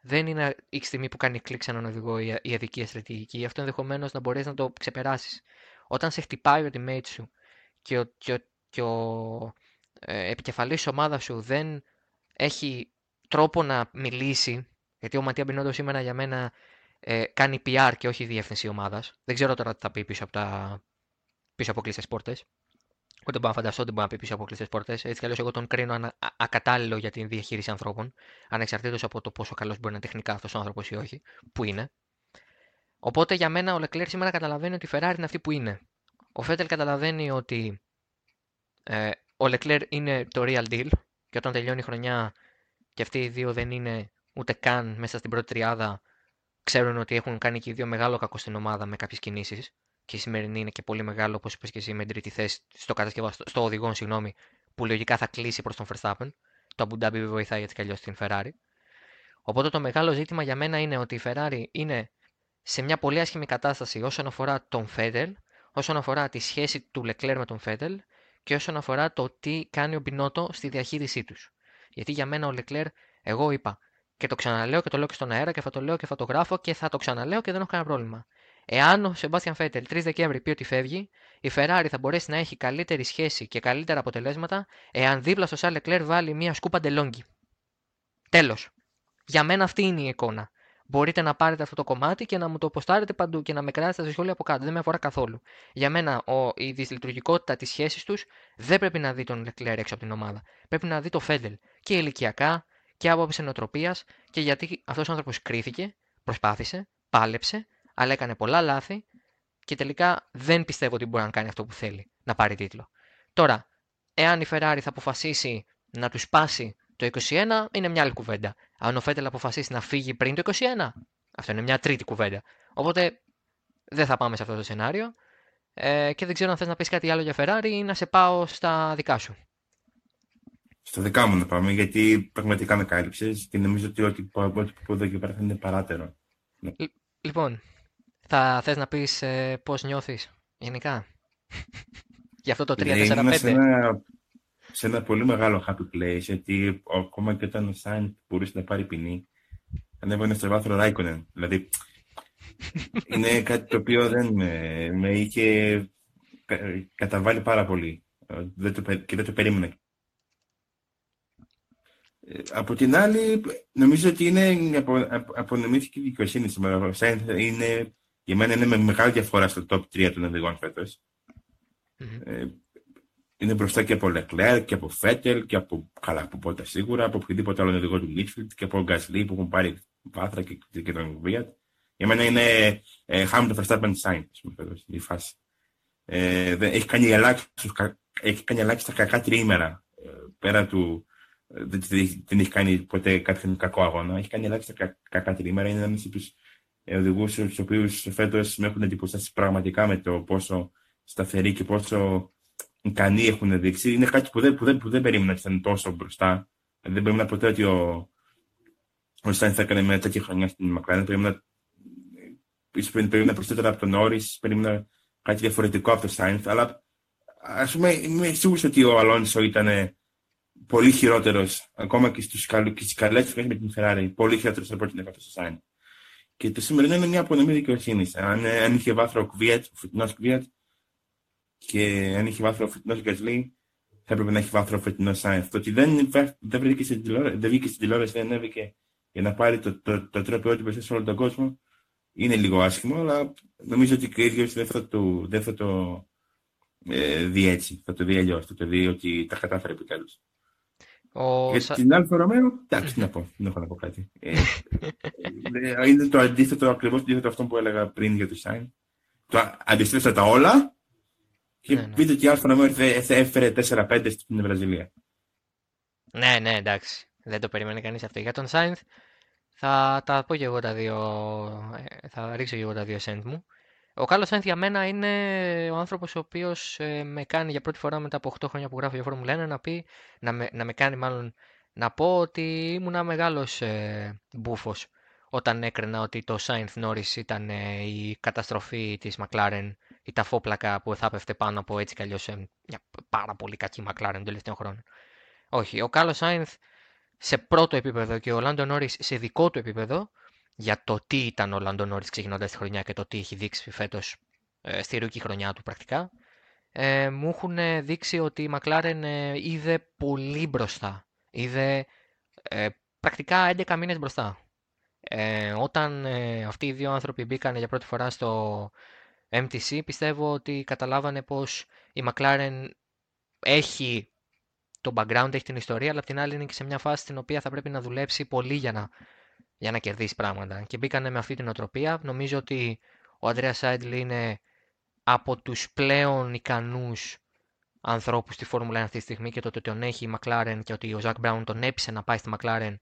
δεν είναι η στιγμή που κάνει κλικ σε έναν οδηγό η ειδική στρατηγική. Αυτό ενδεχομένως να μπορέσεις να το ξεπεράσεις. Όταν σε χτυπάει ο teammate σου και ο, και ο, και ο ε, επικεφαλής ομάδα σου δεν έχει τρόπο να μιλήσει, γιατί ο Ματία Μπινόντος σήμερα για μένα ε, κάνει PR και όχι διεύθυνση ομάδας. Δεν ξέρω τώρα τι θα πει πίσω από, τα... πίσω από κλειστές πόρτες. Ούτε μπορώ να φανταστώ ότι μπορεί να πει πίσω από κλειστές πόρτες. Έτσι κι αλλιώς, εγώ τον κρίνω ανα... ακατάλληλο για την διαχείριση ανθρώπων, ανεξαρτήτως από το πόσο καλός μπορεί να είναι τεχνικά αυτός ο άνθρωπος ή όχι, που είναι. Οπότε για μένα ο Λεκλέρ σήμερα καταλαβαίνει ότι η Ferrari είναι αυτή που είναι. Ο Φέτελ καταλαβαίνει ότι ε, ο Λεκλέρ είναι το real deal και όταν τελειώνει η χρονιά και αυτοί οι δύο δεν είναι ούτε καν μέσα στην πρώτη τριάδα, ξέρουν ότι έχουν κάνει και οι δύο μεγάλο κακό στην ομάδα με κάποιες κινήσεις. Και η σημερινή είναι και πολύ μεγάλο, όπως είπες και εσύ, με την τρίτη θέση στο, στο οδηγό, συγγνώμη, που λογικά θα κλείσει προς τον Verstappen. Το Abu Dhabi βοηθάει έτσι κι αλλιώς την Ferrari. Οπότε το μεγάλο ζήτημα για μένα είναι ότι η Ferrari είναι σε μια πολύ άσχημη κατάσταση όσον αφορά τον Φέτελ, όσον αφορά τη σχέση του Λεκλέρ με τον Φέτελ και όσον αφορά το τι κάνει ο Μπινότο στη διαχείρισή τους. Γιατί για μένα ο Λεκλέρ, εγώ είπα και το ξαναλέω και το λέω και στον αέρα και θα το λέω και θα το γράφω και θα το ξαναλέω και δεν έχω κανένα πρόβλημα. Εάν ο Σεμπάστιαν Φέτελ 3 Δεκέμβρη πει ότι φεύγει, η Ferrari θα μπορέσει να έχει καλύτερη σχέση και καλύτερα αποτελέσματα εάν δίπλα στο Σαρ Λεκλέρ βάλει μια σκούπα ντελόγκι. Τέλος. Για μένα αυτή είναι η εικόνα μπορείτε να πάρετε αυτό το κομμάτι και να μου το ποστάρετε παντού και να με κρατήσετε στα σχόλια από κάτω. Δεν με αφορά καθόλου. Για μένα ο, η δυσλειτουργικότητα της σχέσης τους δεν πρέπει να δει τον Leclerc έξω από την ομάδα. Πρέπει να δει το Φέντελ και ηλικιακά και άποψη νοοτροπία και γιατί αυτός ο άνθρωπος κρίθηκε, προσπάθησε, πάλεψε, αλλά έκανε πολλά λάθη και τελικά δεν πιστεύω ότι μπορεί να κάνει αυτό που θέλει, να πάρει τίτλο. Τώρα, εάν η Ferrari θα αποφασίσει να τους σπάσει το 21 είναι μια άλλη κουβέντα. Αν ο Φέτελ αποφασίσει να φύγει πριν το 21, αυτό είναι μια τρίτη κουβέντα. Οπότε δεν θα πάμε σε αυτό το σενάριο. Ε, και δεν ξέρω αν θες να πεις κάτι άλλο για Ferrari ή να σε πάω στα δικά σου. Στα δικά μου να πάμε, γιατί πραγματικά με κάλυψες και νομίζω ότι ό,τι πω εδώ και πέρα θα είναι παράτερο. Λοιπόν, θα θες να πεις ε, πώς νιώθεις γενικά; Για αυτό το 3-4-5 σε ένα πολύ μεγάλο happy place, γιατί ακόμα και όταν ο Σάιντ μπορούσε να πάρει ποινή, ανέβαινε στο βάθρο Ράικονεν. Δηλαδή, είναι κάτι το οποίο δεν με, με είχε καταβάλει πάρα πολύ δεν το, και δεν το περίμενα. Ε, από την άλλη, νομίζω ότι είναι απο, απονομήθηκε η δικαιοσύνη σήμερα. Ο Σάιντ είναι, για μένα είναι με μεγάλη διαφορά στο top 3 των οδηγών φέτος. Mm-hmm. Ε, είναι μπροστά και από Λεκλέρ και από Φέτελ και από καλά από πότε σίγουρα, από οποιοδήποτε άλλο οδηγό του Μίτσφιλτ και από Γκάσλι που έχουν πάρει βάθρα και, και τον Βίατ. Για μένα είναι ε, Hamilton Verstappen Sainz, η φάση. Ε, έχει κάνει έχει κάνει ελάχιστα κακά τριήμερα. Ε, πέρα του. Ε, δεν, δεν έχει κάνει ποτέ κάποιο κακό αγώνα. Έχει κάνει ελάχιστα κα, κακά τριήμερα. Είναι ένας από τους οδηγούς του οποίους φέτος με έχουν εντυπωσιάσει πραγματικά με το πόσο σταθεροί και πόσο ικανοί έχουν δείξει. Είναι κάτι που δεν, που δεν, που δεν περίμενα ότι ήταν τόσο μπροστά. Δεν περίμενα ποτέ ότι ο, ο Σάινθ θα έκανε μια τέτοια χρονιά στην Μακλάρεν. Περίμενα, περίμενα περισσότερα από τον Νόρι, περίμενα κάτι διαφορετικό από τον Σάινθ. Αλλά ας πούμε, είμαι σίγουρος ότι ο Αλόνσο ήταν πολύ χειρότερος, ακόμα και, στους καλ, και στις καλές με την Ferrari, πολύ χειρότερος από ό,τι είναι στο Σάινθ. Και το σημερινό είναι μια απονομή δικαιοσύνης. Αν, αν είχε βάθρο ο Κβιέτ, ο φετινός Κβιέτ, και αν είχε βάθρο ο φετινό Γκασλή, θα έπρεπε να έχει βάθρο ο φετινό Σάινθ. Το ότι δεν, δεν, βρήκε στην τηλεόραση, δεν βγήκε στην τηλεόραση, δεν ανέβηκε για να πάρει το, το, το, το τρόπαιό του σε όλο τον κόσμο, είναι λίγο άσχημο, αλλά νομίζω ότι και ο ίδιος δεν θα το, δεν θα το ε, δει έτσι. Θα το δει αλλιώς. Θα το δει ότι τα κατάφερε επιτέλους. Ο... Για την Alfa Romeo, εντάξει, τι να πω, δεν έχω να πω κάτι. ε, ε είναι το αντίθετο, ακριβώς το αντίθετο αυτό που έλεγα πριν για το Σάινθ. Το αντέστρεψα τα όλα και ναι, ναι. πείτε ότι η Alfa Romeo έφερε 4-5 στην Βραζιλία. Ναι, ναι, εντάξει. Δεν το περίμενε κανείς αυτό. Για τον Σάινθ θα τα πω και εγώ τα δύο. Ε, θα ρίξω και εγώ τα δύο σέντ μου. Ο Κάρλος Σάινθ για μένα είναι ο άνθρωπος ο οποίος ε, με κάνει για πρώτη φορά μετά από 8 χρόνια που γράφω για Φόρμουλα 1 να, πει, να, με, να με κάνει μάλλον να πω ότι ήμουν μεγάλος ε, μπούφος όταν έκρινα ότι το Σάινθ Νόρις ήταν ε, η καταστροφή της McLaren η ταφόπλακα που θα έπεφτε πάνω από έτσι κι αλλιώς ε, μια πάρα πολύ κακή McLaren τον τελευταίο χρόνο. Όχι, ο Κάλλο Σάινθ σε πρώτο επίπεδο και ο Λάντο Νόρις σε δικό του επίπεδο για το τι ήταν ο Λάντο Νόρις ξεκινώντας τη χρονιά και το τι έχει δείξει φέτος ε, στη ρούκη χρονιά του πρακτικά. Ε, μου έχουν δείξει ότι η McLaren ε, είδε πολύ μπροστά. Είδε ε, πρακτικά 11 μήνες μπροστά. Ε, όταν ε, αυτοί οι δύο άνθρωποι μπήκαν για πρώτη φορά στο MTC, πιστεύω ότι καταλάβανε πως η McLaren έχει το background, έχει την ιστορία, αλλά απ' την άλλη είναι και σε μια φάση στην οποία θα πρέπει να δουλέψει πολύ για να, για να κερδίσει πράγματα. Και μπήκανε με αυτή την οτροπία. Νομίζω ότι ο Αντρέα Σάιντλ είναι από τους πλέον ικανούς ανθρώπους στη Φόρμουλα 1 αυτή τη στιγμή και το ότι τον έχει η McLaren και ότι ο Ζακ Μπράουν τον έπεισε να πάει στη McLaren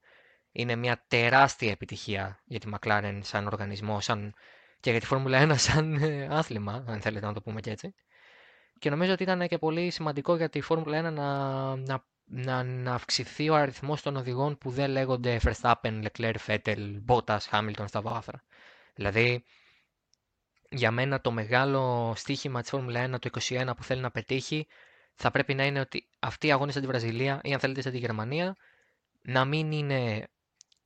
είναι μια τεράστια επιτυχία για τη McLaren σαν οργανισμό σαν... και για τη Φόρμουλα 1 σαν ε, άθλημα, αν θέλετε να το πούμε και έτσι. Και νομίζω ότι ήταν και πολύ σημαντικό για τη Φόρμουλα 1 να, να, να, να αυξηθεί ο αριθμός των οδηγών που δεν λέγονται Verstappen, Leclerc, Vettel, Bottas, Hamilton στα βάθρα. Δηλαδή, για μένα το μεγάλο στίχημα της Φόρμουλα 1 το 21 που θέλει να πετύχει θα πρέπει να είναι ότι αυτοί οι αγώνες τη Βραζιλία ή αν θέλετε στη Γερμανία να μην είναι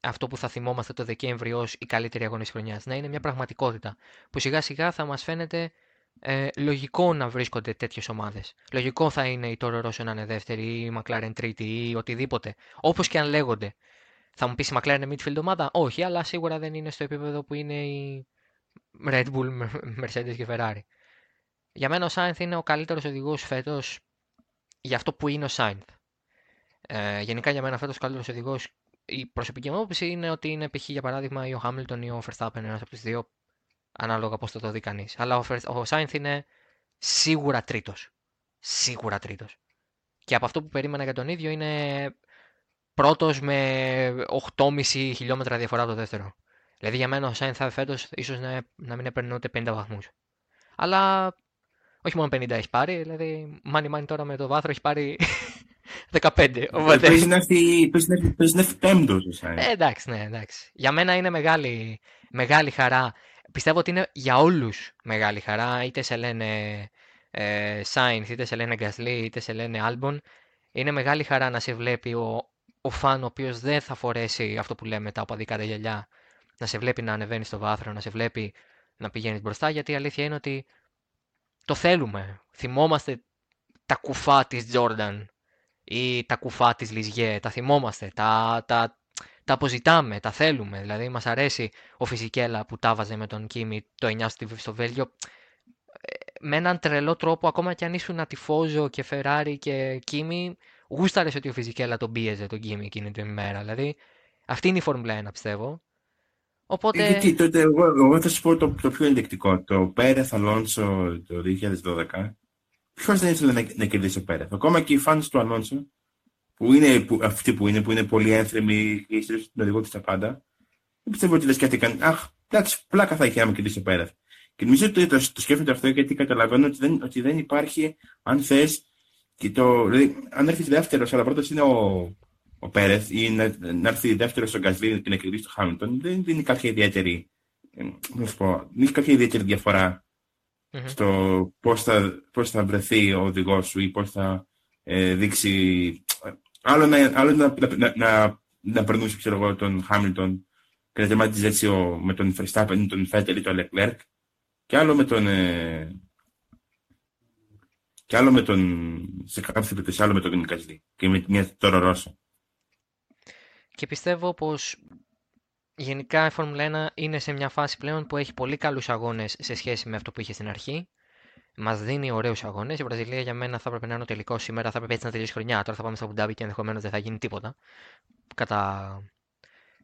αυτό που θα θυμόμαστε το Δεκέμβριο ως η καλύτερη αγώνες χρονιάς. Να είναι μια πραγματικότητα που σιγά σιγά θα μας φαίνεται ε, λογικό να βρίσκονται τέτοιες ομάδες. Λογικό θα είναι η Toro Rosso να είναι δεύτερη ή η McLaren τρίτη ή οτιδήποτε. Όπως και αν λέγονται. Θα μου πεις η McLaren είναι midfield ομάδα; Όχι, αλλά σίγουρα δεν είναι στο επίπεδο που είναι η Red Bull, Mercedes και Ferrari. Για μένα ο Sainz είναι ο καλύτερος οδηγός φέτος για αυτό που είναι ο Sainz. Ε, γενικά για μένα φέτος ο καλύτερος οδηγός, η προσωπική μου άποψη είναι ότι είναι π.χ. για παράδειγμα ή ο Hamilton ή ο Verstappen, ένας από τους δύο ανάλογα πώς θα το δει κανείς. Αλλά ο, ο Σάινθ είναι σίγουρα τρίτος. Σίγουρα τρίτος. Και από αυτό που περίμενα για τον ίδιο είναι πρώτος με 8,5 χιλιόμετρα διαφορά από το δεύτερο. Δηλαδή για μένα ο Σάινθ θα φέτος ίσως να, να μην έπαιρνε ούτε 50 βαθμούς. Αλλά όχι μόνο 50 έχει πάρει, δηλαδή μάνι μάνι τώρα με το βάθρο έχει πάρει 15. Παίζει να έρθει πέμπτος. Ε, εντάξει, ναι, εντάξει. Για μένα είναι μεγάλη, μεγάλη χαρά πιστεύω ότι είναι για όλους μεγάλη χαρά, είτε σε λένε ε, Sainz, είτε σε λένε Gasly, είτε σε λένε Albon. Είναι μεγάλη χαρά να σε βλέπει ο, ο φαν ο οποίος δεν θα φορέσει αυτό που λέμε τα οπαδικά τα γυαλιά, να σε βλέπει να ανεβαίνεις στο βάθρο, να σε βλέπει να πηγαίνεις μπροστά, γιατί η αλήθεια είναι ότι το θέλουμε. Θυμόμαστε τα κουφά της Jordan ή τα κουφά της Λιζιέ, τα θυμόμαστε, τα, τα, τα αποζητάμε, τα θέλουμε. Δηλαδή, μας αρέσει ο Φυσικέλα που τα βάζε με τον Κίμη το 9 στο Βέλγιο. Ε, με έναν τρελό τρόπο, ακόμα κι αν ήσουν τυφόζο και Ferrari και Κίμη, γούσταρες ότι ο Φιζικέλα τον πίεζε τον Κίμη εκείνη την ημέρα. Δηλαδή, αυτή είναι η Φόρμουλα 1, πιστεύω. Οπότε... Γιατί, τότε, εγώ, εγώ θα σου πω το, το πιο ενδεικτικό. Το Πέρεθ Αλόνσο το 2012. Ποιος δεν ήθελε να, να κερδίσει ο Πέρεθ; Ακόμα και οι φans του Αλόνσο, που είναι που, αυτοί που είναι, που είναι πολύ ένθρεμοι και στηρίζουν τον οδηγό του στα πάντα, δεν πιστεύω ότι δεν σκέφτηκαν. Αχ, εντάξει, πλάκα θα είχε άμα κερδίσει ο Πέρεθ. Και νομίζω ότι το, το σκέφτονται αυτό γιατί καταλαβαίνω ότι δεν, ότι δεν υπάρχει, αν θες, και το, δηλαδή, αν έρθεις δεύτερος, αλλά πρώτος είναι ο, ο Πέρεθ ή να, να έρθει δεύτερος στον Γκασλί και να κερδίσει τον Χάμιλτον, δεν δίνει κάποια ιδιαίτερη, να σου πω, δεν έχει κάποια ιδιαίτερη διαφορά mm-hmm. στο πώς θα, πώς θα βρεθεί ο οδηγός σου ή πώς θα ε, δείξει. Άλλο να, άλλο να, να, να, να περνούσε ξέρω εγώ, τον Χάμιλτον και να τερματίζει έτσι ο, με τον Verstappen, τον Φέτελ ή τον Leclerc και άλλο με τον. Ε, και άλλο με τον. σε κάποιες περιπτώσεις, άλλο με τον Γκασλί και με μια τώρα Ρώσο. Και πιστεύω πως γενικά η Φόρμουλα 1 είναι σε μια φάση πλέον που έχει πολύ καλούς αγώνες σε σχέση με αυτό που είχε στην αρχή. Μας δίνει ωραίους αγώνες. Η Βραζιλία για μένα θα έπρεπε να είναι ο τελικός σήμερα, θα έπρεπε έτσι να τελειώσει χρονιά. Τώρα θα πάμε στα Μπουντάμπι και ενδεχομένως δεν θα γίνει τίποτα. Κατά,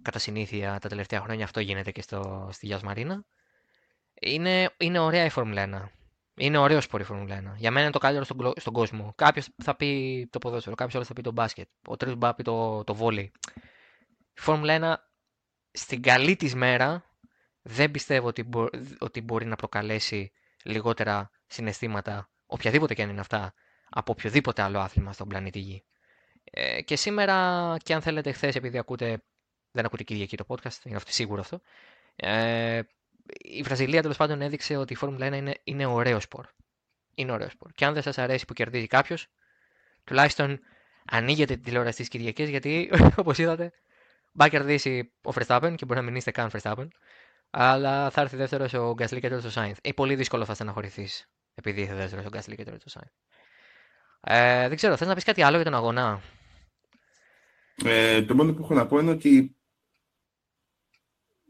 κατά συνήθεια τα τελευταία χρόνια αυτό γίνεται και στο, στη Γιάς Μαρίνα. Είναι, είναι ωραία η Φόρμουλα 1. Είναι ωραίο σπορ η Φόρμουλα 1. Για μένα είναι το καλύτερο στον, στον κόσμο. Κάποιος θα πει το ποδόσφαιρο, κάποιος άλλος θα πει το μπάσκετ. Ο τρίτο θα πει το, το βόλεϊ. Η Φόρμουλα 1 στην καλή της μέρα δεν πιστεύω ότι, μπο, ότι μπορεί να προκαλέσει λιγότερα συναισθήματα, οποιαδήποτε και αν είναι αυτά, από οποιοδήποτε άλλο άθλημα στον πλανήτη Γη. Ε, και σήμερα, και αν θέλετε χθες, επειδή ακούτε, δεν ακούτε Κυριακή το podcast, είναι αυτό, σίγουρο αυτό, ε, η Βραζιλία τέλος πάντων έδειξε ότι η Φόρμουλα 1 είναι, είναι ωραίο σπορ. Είναι ωραίο σπορ. Και αν δεν σας αρέσει που κερδίζει κάποιος, τουλάχιστον ανοίγετε τη τηλεόραση τη Κυριακή, γιατί όπως είδατε, Μπα κερδίσει ο Verstappen και μπορεί να μην είστε καν Verstappen. Αλλά θα έρθει δεύτερος ο Γκάσλι και τρίτος ο Σάινθ. Ή πολύ δύσκολο θα στεναχωρηθείς επειδή ήρθε δεύτερος ο Γκάσλι και τρίτος ο Σάινθ. Ε, δεν ξέρω, θες να πεις κάτι άλλο για τον αγώνα; Ε, το μόνο που έχω να πω είναι ότι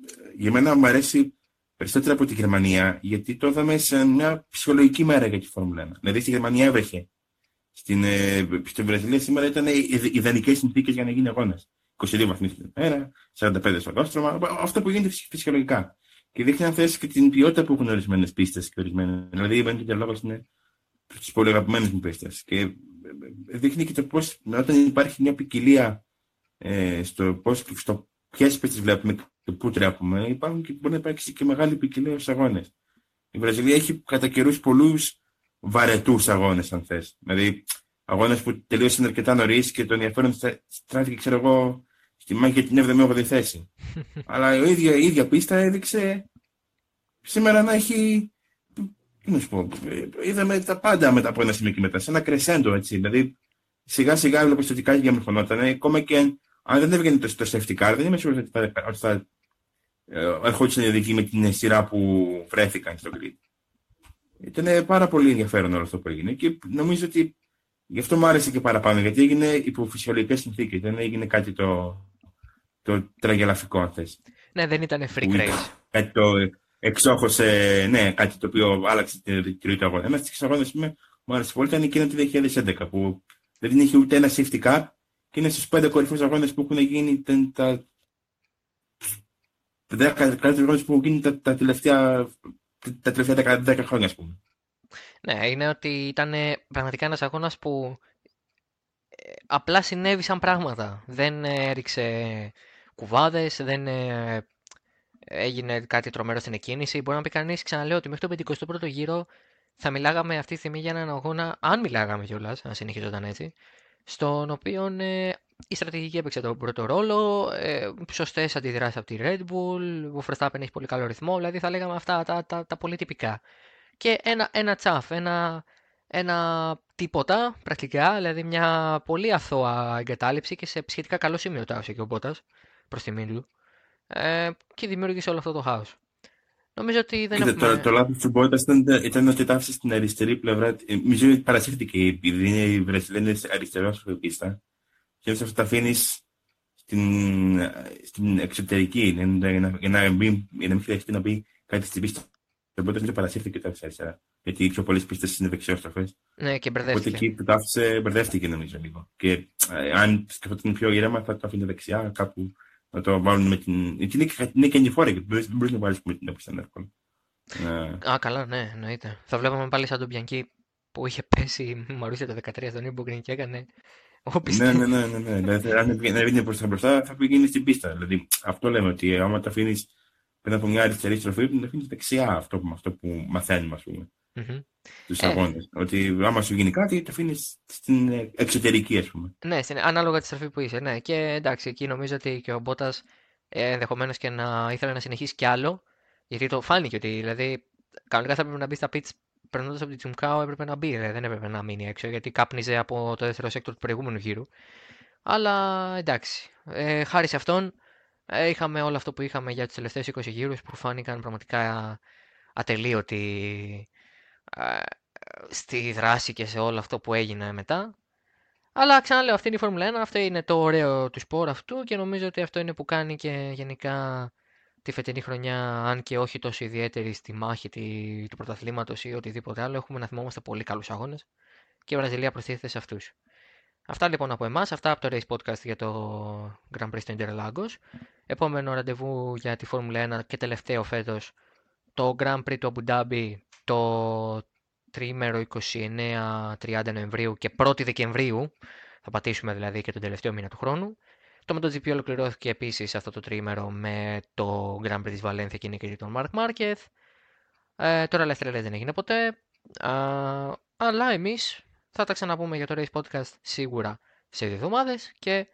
ε, για μένα μου αρέσει περισσότερο από τη Γερμανία, γιατί το είδαμε σε μια ψυχολογική μέρα για τη Φόρμουλα 1. Δηλαδή στη Γερμανία έβρεχε. Στην, ε, στην Βραζιλία σήμερα ήταν ιδανικές συνθήκες για να γίνει αγώνας. 22 βαθμοί την ημέρα, 45 στο κόστρωμα, αυτό που γίνεται φυσιολογικά. Και δείχνει αν θέσει και την ποιότητα που έχουν ορισμένες πίστες και ορισμένες. Δηλαδή, η Βέντε λόγο είναι τι πολύ αγαπημένε μου πίστες. Και ε, δείχνει και το πώς όταν υπάρχει μια ποικιλία ε, στο πώς στο ποιες πίστες βλέπουμε και πού τρέχουμε, υπάρχουν και μπορεί να υπάρξει και μεγάλη ποικιλία στους αγώνες. Η Βραζιλία έχει κατά καιρούς πολλούς βαρετούς αγώνες, αν θες. Δηλαδή, αγώνες που τελείωσαν αρκετά νωρίς και το ενδιαφέρον στράφηκε, ξέρω εγώ, στη μάχη για την 7η-8η θέση. Αλλά η ίδια, η ίδια πίστα έδειξε σήμερα να έχει. Τι να σου πω, είδαμε τα πάντα μετά από ένα σημείο και μετά, σε ένα κρεσέντο έτσι. Δηλαδή, σιγά σιγά έβλεπε ότι κάτι διαμορφωνόταν. Ακόμα και αν δεν έβγαινε το, το safety car, δεν είμαι σίγουρος ότι θα, ότι θα ε, ερχόντουσαν οι οδηγοί με την σειρά που βρέθηκαν στο grid. Ήταν πάρα πολύ ενδιαφέρον όλο αυτό που έγινε και νομίζω ότι γι' αυτό μου άρεσε και παραπάνω, γιατί έγινε υπό φυσιολογικέ συνθήκες. Δεν έγινε κάτι το, το τραγελαφικό, αν θες. Ναι, δεν ήταν free craze. Κάτι το εξόχωσε, ναι, κάτι το οποίο άλλαξε την ροή του αγώνα. Ένα στις αγώνες που μου άρεσε πολύ ήταν εκείνο το 2011, που δεν είχε ούτε ένα safety car και είναι στους πέντε κορυφαίους αγώνες που έχουν γίνει τα, τα καλύτερους αγώνες που έχουν γίνει τα, τα τελευταία, τα τελευταία 10, χρόνια, ας πούμε. Ναι, είναι ότι ήταν πραγματικά ένας αγώνας που ε, απλά συνέβησαν πράγματα. Δεν έριξε κουβάδες, δεν ε, έγινε κάτι τρομερό στην εκκίνηση. Μπορεί να πει κανείς, ξαναλέω, ότι μέχρι το 51ο γύρο θα μιλάγαμε αυτή τη στιγμή για έναν αγώνα, αν μιλάγαμε κιόλας, αν συνεχίζονταν έτσι, στον οποίο ε, η στρατηγική έπαιξε τον πρώτο ρόλο, ε, σωστές αντιδράσεις από τη Red Bull, ο Verstappen έχει πολύ καλό ρυθμό, δηλαδή θα λέγαμε αυτά τα, τα, τα, πολύ τυπικά. Και ένα, ένα τσαφ, ένα, ένα τίποτα πρακτικά, δηλαδή μια πολύ αθώα εγκατάλειψη και σε σχετικά καλό σημείο τάφησε και ο Μπότας προς τιμήν του ε, και δημιούργησε όλο αυτό το χάος. Νομίζω ότι δεν Κοίτα, έχουμε... Το, το λάθος του Μπότας ήταν, ήταν ότι τάφησε στην αριστερή πλευρά. Ε, νομίζω ότι παρασύρθηκε επειδή είναι η Βρεσιλένη αριστερός πίστα και αυτό τα αφήνεις στην, στην εξωτερική για να, για να, μην, για να μην χρειαστεί να μπει κάτι στην πίστα Το Μπότα δεν παρασύρθηκε το αριστερά. Γιατί οι πιο πολλές πίστες είναι δεξιόστροφες. Ναι, και Οπότε μπερδεύτηκε. εκεί που το άφησε, μπερδεύτηκε νομίζω λίγο. Και ε, αν σκεφτόταν πιο ήρεμα, θα το άφηνε δεξιά κάπου να το βάλουν με την. Γιατί είναι, είναι και νηφόρα και δεν μπορείς να βάλεις με την έπιση εύκολα. Ε, Α, καλά, ναι, εννοείται. Θα βλέπαμε πάλι σαν τον Μπιανκί που είχε πέσει η Μαρούσια το 13 στον Nürburgring και έκανε όπιστη. ναι, ναι, ναι, ναι, ναι. Δηλαδή, αν έβγαινε προς τα μπροστά, θα πήγαινε στην πίστα. Δηλαδή, αυτό λέμε ότι άμα το αφήνεις πριν από μια αριστερή στροφή, την αφήνεις δεξιά αυτό, που- αυτό που μαθαίνουμε, ας πούμε, Μμμ. στου Ε. αγώνες. Ότι άμα σου γίνει κάτι, το αφήνεις στην ε, εξωτερική, ας πούμε. Ναι, στην- ανάλογα τη στροφή που είσαι. Ναι, και εντάξει, εκεί νομίζω ότι και ο Μπότας ενδεχομένως και να ήθελε να συνεχίσει κι άλλο. Γιατί το φάνηκε ότι δηλαδή κανονικά θα έπρεπε να μπει στα pits περνώντας από την Τζουνκάο, έπρεπε να μπει. δηλαδή, δεν έπρεπε να μείνει έξω γιατί κάπνιζε από το δεύτερο sector του προηγούμενου γύρου. Αλλά εντάξει. Ε, χάρη σε αυτόν ε, είχαμε όλο αυτό που είχαμε για τους τελευταίους 20 γύρους που φάνηκαν πραγματικά ατελείωτοι ε, στη δράση και σε όλο αυτό που έγινε μετά. Αλλά ξαναλέω, αυτή είναι η Φόρμουλα 1, αυτό είναι το ωραίο του σπορ αυτού και νομίζω ότι αυτό είναι που κάνει και γενικά τη φετινή χρονιά, αν και όχι τόσο ιδιαίτερη στη μάχη τη- του πρωταθλήματος ή οτιδήποτε άλλο, έχουμε να θυμόμαστε πολύ καλούς αγώνες και η Βραζιλία προστίθεται σε αυτούς. Αυτά λοιπόν από εμάς, αυτά από το Race Podcast για το Grand Prix του Interlagos. Επόμενο ραντεβού για τη Φόρμουλα 1 και τελευταίο φέτος το Grand Prix του Abu Dhabi το τρίμερο 29-30 Νοεμβρίου και 1η Δεκεμβρίου. Θα πατήσουμε δηλαδή και τον τελευταίο μήνα του χρόνου. Το MotoGP ολοκληρώθηκε επίσης αυτό το τρίμερο με το Grand Prix της Βαλένθια και η νίκη των Mark Marquez. Ε, τώρα ελεύθερα δεν έγινε ποτέ. Α, αλλά εμείς θα τα ξαναπούμε για το Race Podcast σίγουρα σε δύο εβδομάδες και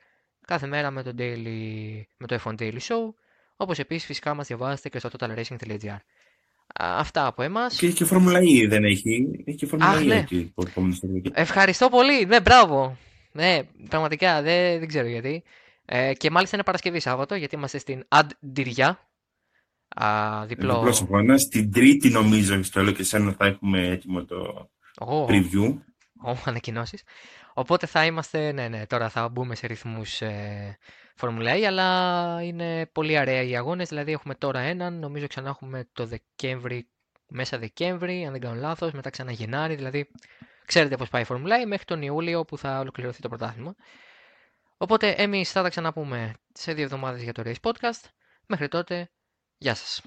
κάθε μέρα με το, daily, με το F1 Daily Show. Όπως επίσης φυσικά μας διαβάζετε και στο totalracing.gr. Α, Αυτά από εμάς. Και, και Φόρμουλα E δεν έχει. Έχει και Φόρμουλα Αχ, E ναι. εκεί. το επόμενο Σαββατοκύριακο. Ευχαριστώ πολύ. Ναι, μπράβο. Ναι, πραγματικά δεν, δεν ξέρω γιατί. Ε, και μάλιστα είναι Παρασκευή Σάββατο, γιατί είμαστε στην Αντιριά. Α, διπλό. Διπλός αγώνας. Την Τρίτη, νομίζω, στο λέω και σένα θα έχουμε έτοιμο το Ω, preview. ω, ανακοινώσεις. Οπότε θα είμαστε, ναι, ναι, τώρα θα μπούμε σε ρυθμούς ε, Formula E, αλλά είναι πολύ ωραία οι αγώνες, δηλαδή έχουμε τώρα έναν, νομίζω ξανά έχουμε το Δεκέμβρη, μέσα Δεκέμβρη, αν δεν κάνω λάθος, μετά ξανά Γενάρη, δηλαδή ξέρετε πώς πάει η Formula E μέχρι τον Ιούλιο που θα ολοκληρωθεί το πρωτάθλημα. Οπότε εμείς θα τα ξαναπούμε σε δύο εβδομάδες για το Race Podcast. Μέχρι τότε, γεια σας.